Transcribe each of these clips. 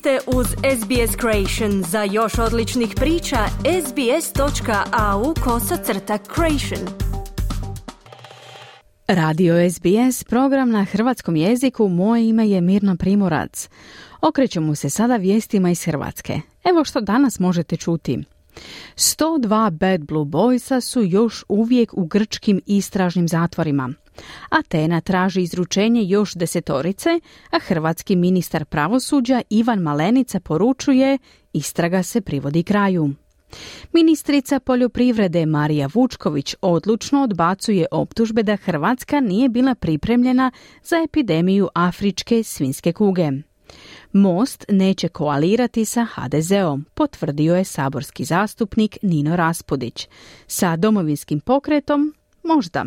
ste uz SBS Creation. Za još odličnih priča, sbs.au kosacrta creation. Radio SBS, program na hrvatskom jeziku, moje ime je Mirna Primorac. Okrećemo se sada vijestima iz Hrvatske. Evo što danas možete čuti. 102 Bad Blue Boysa su još uvijek u grčkim istražnim zatvorima. Atena traži izručenje još desetorice, a hrvatski ministar pravosuđa Ivan Malenica poručuje istraga se privodi kraju. Ministrica poljoprivrede Marija Vučković odlučno odbacuje optužbe da Hrvatska nije bila pripremljena za epidemiju afričke svinske kuge. Most neće koalirati sa HDZ-om, potvrdio je saborski zastupnik Nino Raspudić. Sa domovinskim pokretom Možda.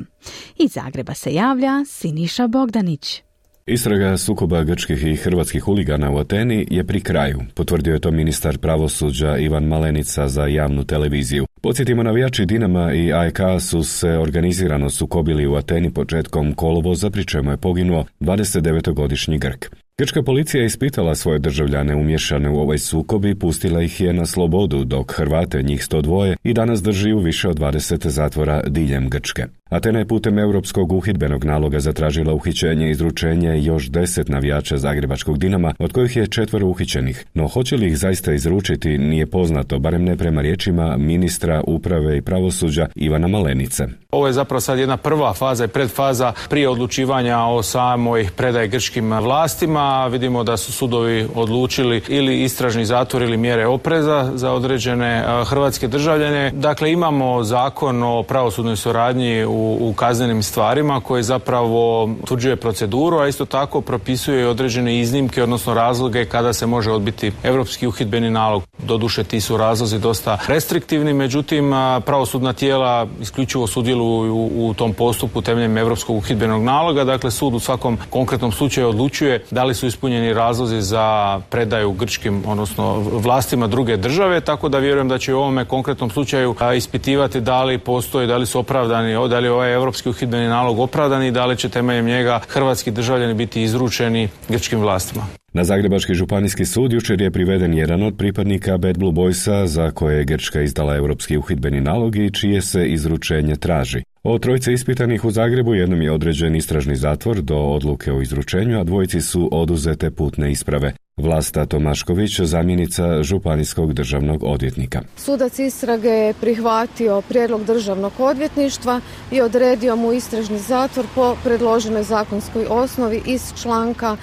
Iz Zagreba se javlja Siniša Bogdanić. Istraga sukoba grčkih i hrvatskih huligana u Ateni je pri kraju, potvrdio je to ministar pravosuđa Ivan Malenica za javnu televiziju. Podsjetimo, navijači Dinama i AEK su se organizirano sukobili u Ateni početkom kolovoza, pri čemu je poginuo 29-godišnji Grk. Grčka policija ispitala svoje državljane umješane u ovaj sukob i pustila ih je na slobodu, dok Hrvate, njih 102, i danas drži u više od 20 zatvora diljem Grčke. Atena je putem europskog uhidbenog naloga zatražila uhićenje i izručenje još deset navijača Zagrebačkog Dinama, od kojih je četvero uhićenih. No hoće li ih zaista izručiti nije poznato, barem ne prema riječima ministra uprave i pravosuđa Ivana Malenice. Ovo je zapravo sad jedna prva faza i predfaza prije odlučivanja o samoj predaji grčkim vlastima. Vidimo da su sudovi odlučili ili istražni zatvor ili mjere opreza za određene hrvatske državljane. Dakle, imamo zakon o pravosudnoj suradnji u u, kaznenim stvarima koji zapravo utvrđuje proceduru, a isto tako propisuje određene iznimke, odnosno razloge kada se može odbiti europski uhidbeni nalog. Doduše ti su razlozi dosta restriktivni, međutim pravosudna tijela isključivo sudjeluju u, u tom postupku temeljem europskog uhidbenog naloga, dakle sud u svakom konkretnom slučaju odlučuje da li su ispunjeni razlozi za predaju grčkim, odnosno vlastima druge države, tako da vjerujem da će u ovome konkretnom slučaju ispitivati da li postoji, da li su opravdani, da li ovaj europski uhidbeni nalog opravdan i da li će temeljem njega hrvatski državljani biti izručeni grčkim vlastima. Na Zagrebački županijski sud jučer je priveden jedan od pripadnika Bad Blue Boysa za koje je Grčka izdala europski uhidbeni nalog i čije se izručenje traži. O trojce ispitanih u Zagrebu jednom je određen istražni zatvor do odluke o izručenju, a dvojici su oduzete putne isprave. Vlasta Tomašković, zamjenica Županijskog državnog odvjetnika. Sudac istrage je prihvatio prijedlog državnog odvjetništva i odredio mu istražni zatvor po predloženoj zakonskoj osnovi iz članka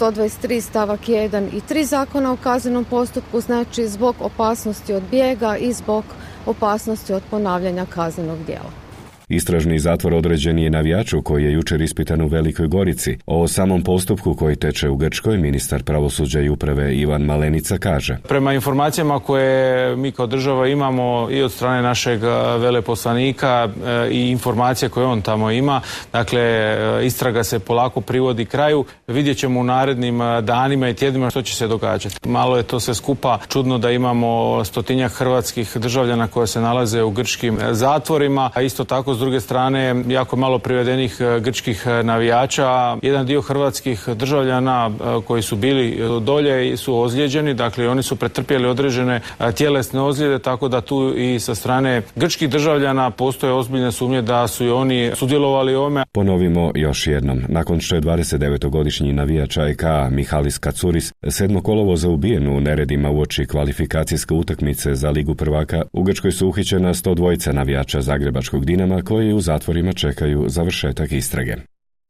123 stavak 1 i 3 zakona o kaznenom postupku, znači zbog opasnosti od bijega i zbog opasnosti od ponavljanja kaznenog djela. Istražni zatvor određen je navijaču koji je jučer ispitan u Velikoj Gorici. O samom postupku koji teče u Grčkoj ministar pravosuđa i uprave Ivan Malenica kaže. Prema informacijama koje mi kao država imamo i od strane našeg e, veleposlanika e, i informacije koje on tamo ima, dakle e, istraga se polako privodi kraju. Vidjet ćemo u narednim danima i tjednima što će se događati. Malo je to sve skupa čudno da imamo stotinjak hrvatskih državljana koje se nalaze u grčkim zatvorima, a isto tako s druge strane jako malo privedenih e, grčkih e, navijača. Jedan dio hrvatskih državljana e, koji su bili dolje su ozlijeđeni, dakle oni su pretrpjeli određene tjelesne ozljede, tako da tu i sa strane grčkih državljana postoje ozbiljne sumnje da su i oni sudjelovali u ovome. Ponovimo još jednom. Nakon što je 29-godišnji navijač AEK Mihalis Kacuris 7. kolovoza ubijen u neredima uoči kvalifikacijske utakmice za Ligu prvaka, u Grčkoj su uhićena 102 navijača Zagrebačkog Dinama koji u zatvorima čekaju završetak istrage.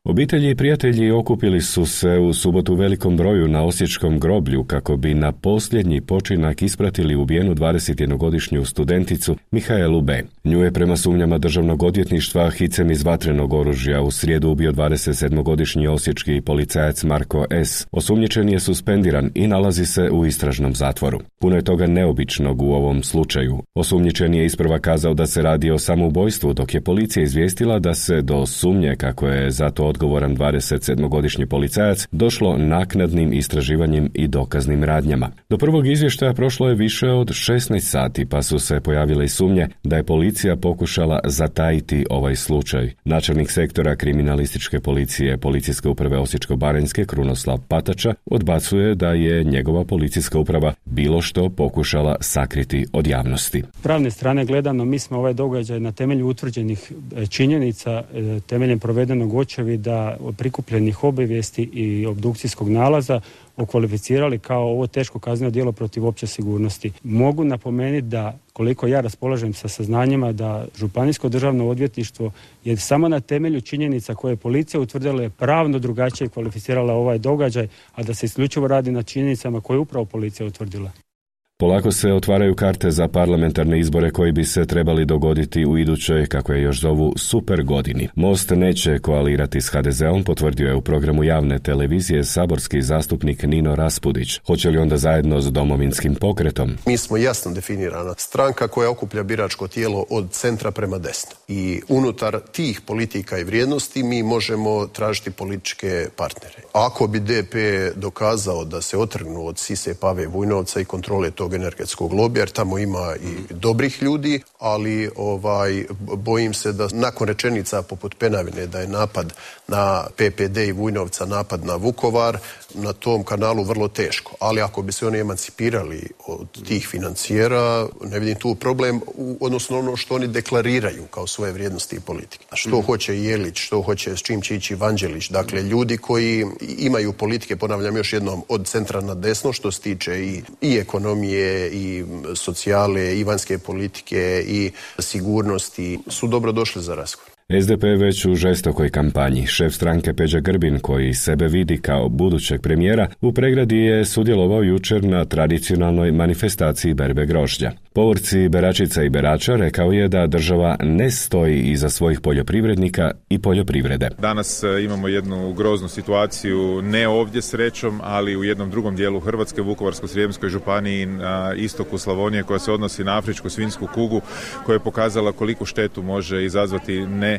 Obitelji i prijatelji okupili su se u subotu velikom broju na Osječkom groblju kako bi na posljednji počinak ispratili ubijenu 21-godišnju studenticu Mihaelu B. Nju je prema sumnjama državnog odvjetništva hicem iz vatrenog oružja u srijedu ubio 27-godišnji osječki policajac Marko S. Osumnjičen je suspendiran i nalazi se u istražnom zatvoru. Puno je toga neobičnog u ovom slučaju. Osumnjičen je isprva kazao da se radi o samoubojstvu, dok je policija izvijestila da se do sumnje kako je zato odgovoran 27-godišnji policajac, došlo naknadnim istraživanjem i dokaznim radnjama. Do prvog izvještaja prošlo je više od 16 sati, pa su se pojavile i sumnje da je policija pokušala zatajiti ovaj slučaj. Načelnik sektora kriminalističke policije Policijske uprave Osječko-Baranjske Krunoslav Patača odbacuje da je njegova policijska uprava bilo što pokušala sakriti od javnosti. Pravne strane gledano mi smo ovaj događaj na temelju utvrđenih e, činjenica, e, temeljem provedenog očevida, prikupljenih obavijesti i obdukcijskog nalaza okvalificirali kao ovo teško kazneno djelo protiv opće sigurnosti. Mogu napomenuti da koliko ja raspolažem sa saznanjima da Županijsko državno odvjetništvo je samo na temelju činjenica koje je policija utvrdila je pravno drugačije kvalificirala ovaj događaj, a da se isključivo radi na činjenicama koje je upravo policija utvrdila. Polako se otvaraju karte za parlamentarne izbore koji bi se trebali dogoditi u idućoj, kako je još zovu, super godini. Most neće koalirati s HDZ-om, potvrdio je u programu javne televizije saborski zastupnik Nino Raspudić. Hoće li onda zajedno s domovinskim pokretom? Mi smo jasno definirana stranka koja okuplja biračko tijelo od centra prema desno. I unutar tih politika i vrijednosti mi možemo tražiti političke partnere. Ako bi DP dokazao da se otrgnu od Sise Pave Vujnovca i kontrole tog energetskog lobija jer tamo ima i dobrih ljudi, ali ovaj bojim se da nakon rečenica poput Penavine da je napad na PPD i Vujnovca napad na Vukovar, na tom kanalu vrlo teško. Ali ako bi se oni emancipirali od tih financijera, ne vidim tu problem, u, odnosno ono što oni deklariraju kao svoje vrijednosti i politike. A što mm. hoće Jelić, što hoće s čim će ići Vanđelić, dakle ljudi koji imaju politike, ponavljam još jednom, od centra na desno, što se tiče i, i ekonomije, i socijale, i vanjske politike, i sigurnosti, su dobro došli za razgovor. SDP već u žestokoj kampanji. Šef stranke Peđa Grbin, koji sebe vidi kao budućeg premijera, u pregradi je sudjelovao jučer na tradicionalnoj manifestaciji berbe grožđa. Povrci beračica i berača rekao je da država ne stoji iza svojih poljoprivrednika i poljoprivrede. Danas e, imamo jednu groznu situaciju, ne ovdje srećom, ali u jednom drugom dijelu Hrvatske, Vukovarsko-Srijemskoj županiji na istoku Slavonije koja se odnosi na afričku svinsku kugu koja je pokazala koliku štetu može izazvati ne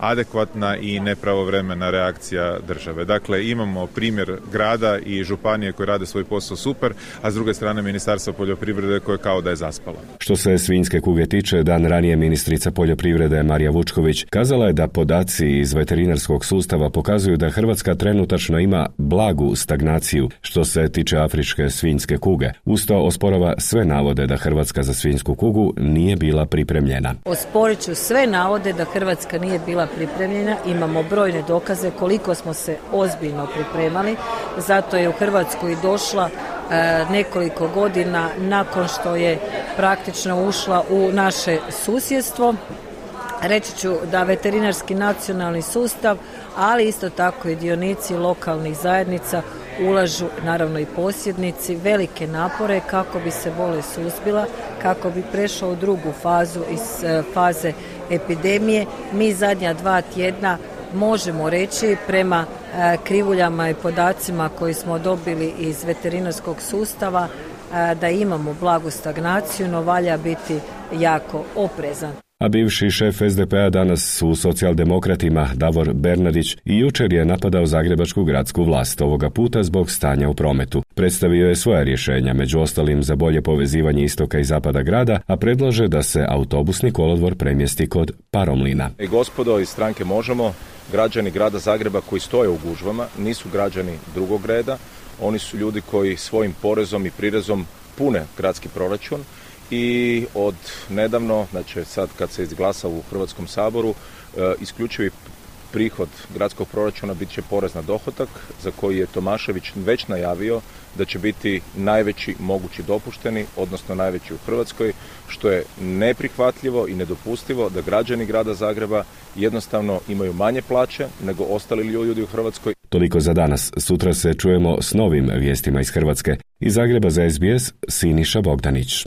adekvatna i nepravovremena reakcija države. Dakle, imamo primjer grada i županije koje rade svoj posao super, a s druge strane Ministarstvo poljoprivrede koje kao da je zaspalo. Što se svinjske kuge tiče, dan ranije ministrica poljoprivrede Marija Vučković kazala je da podaci iz veterinarskog sustava pokazuju da Hrvatska trenutačno ima blagu stagnaciju što se tiče afričke svinjske kuge. Usto osporava sve navode da Hrvatska za svinjsku kugu nije bila pripremljena. Osporit ću sve navode da Hrvatska nije bila pripremljena. Imamo brojne dokaze koliko smo se ozbiljno pripremali. Zato je u Hrvatsku i došla e, nekoliko godina nakon što je praktično ušla u naše susjedstvo. Reći ću da veterinarski nacionalni sustav, ali isto tako i dionici lokalnih zajednica ulažu naravno i posjednici velike napore kako bi se bolest suzbila, kako bi prešao u drugu fazu iz e, faze epidemije. Mi zadnja dva tjedna možemo reći prema e, krivuljama i podacima koji smo dobili iz veterinarskog sustava e, da imamo blagu stagnaciju, no valja biti jako oprezan a bivši šef SDP-a danas su socijaldemokratima Davor Bernardić i jučer je napadao zagrebačku gradsku vlast, ovoga puta zbog stanja u prometu. Predstavio je svoja rješenja, među ostalim za bolje povezivanje istoka i zapada grada, a predlaže da se autobusni kolodvor premjesti kod Paromlina. I gospodo iz stranke Možemo, građani grada Zagreba koji stoje u gužvama nisu građani drugog reda, oni su ljudi koji svojim porezom i prirezom pune gradski proračun i od nedavno, znači sad kad se izglasa u Hrvatskom saboru, e, isključivi prihod gradskog proračuna bit će porez na dohodak za koji je Tomašević već najavio da će biti najveći mogući dopušteni, odnosno najveći u Hrvatskoj, što je neprihvatljivo i nedopustivo da građani grada Zagreba jednostavno imaju manje plaće nego ostali ljudi u Hrvatskoj. Toliko za danas. Sutra se čujemo s novim vijestima iz Hrvatske. Iz Zagreba za SBS, Siniša Bogdanić.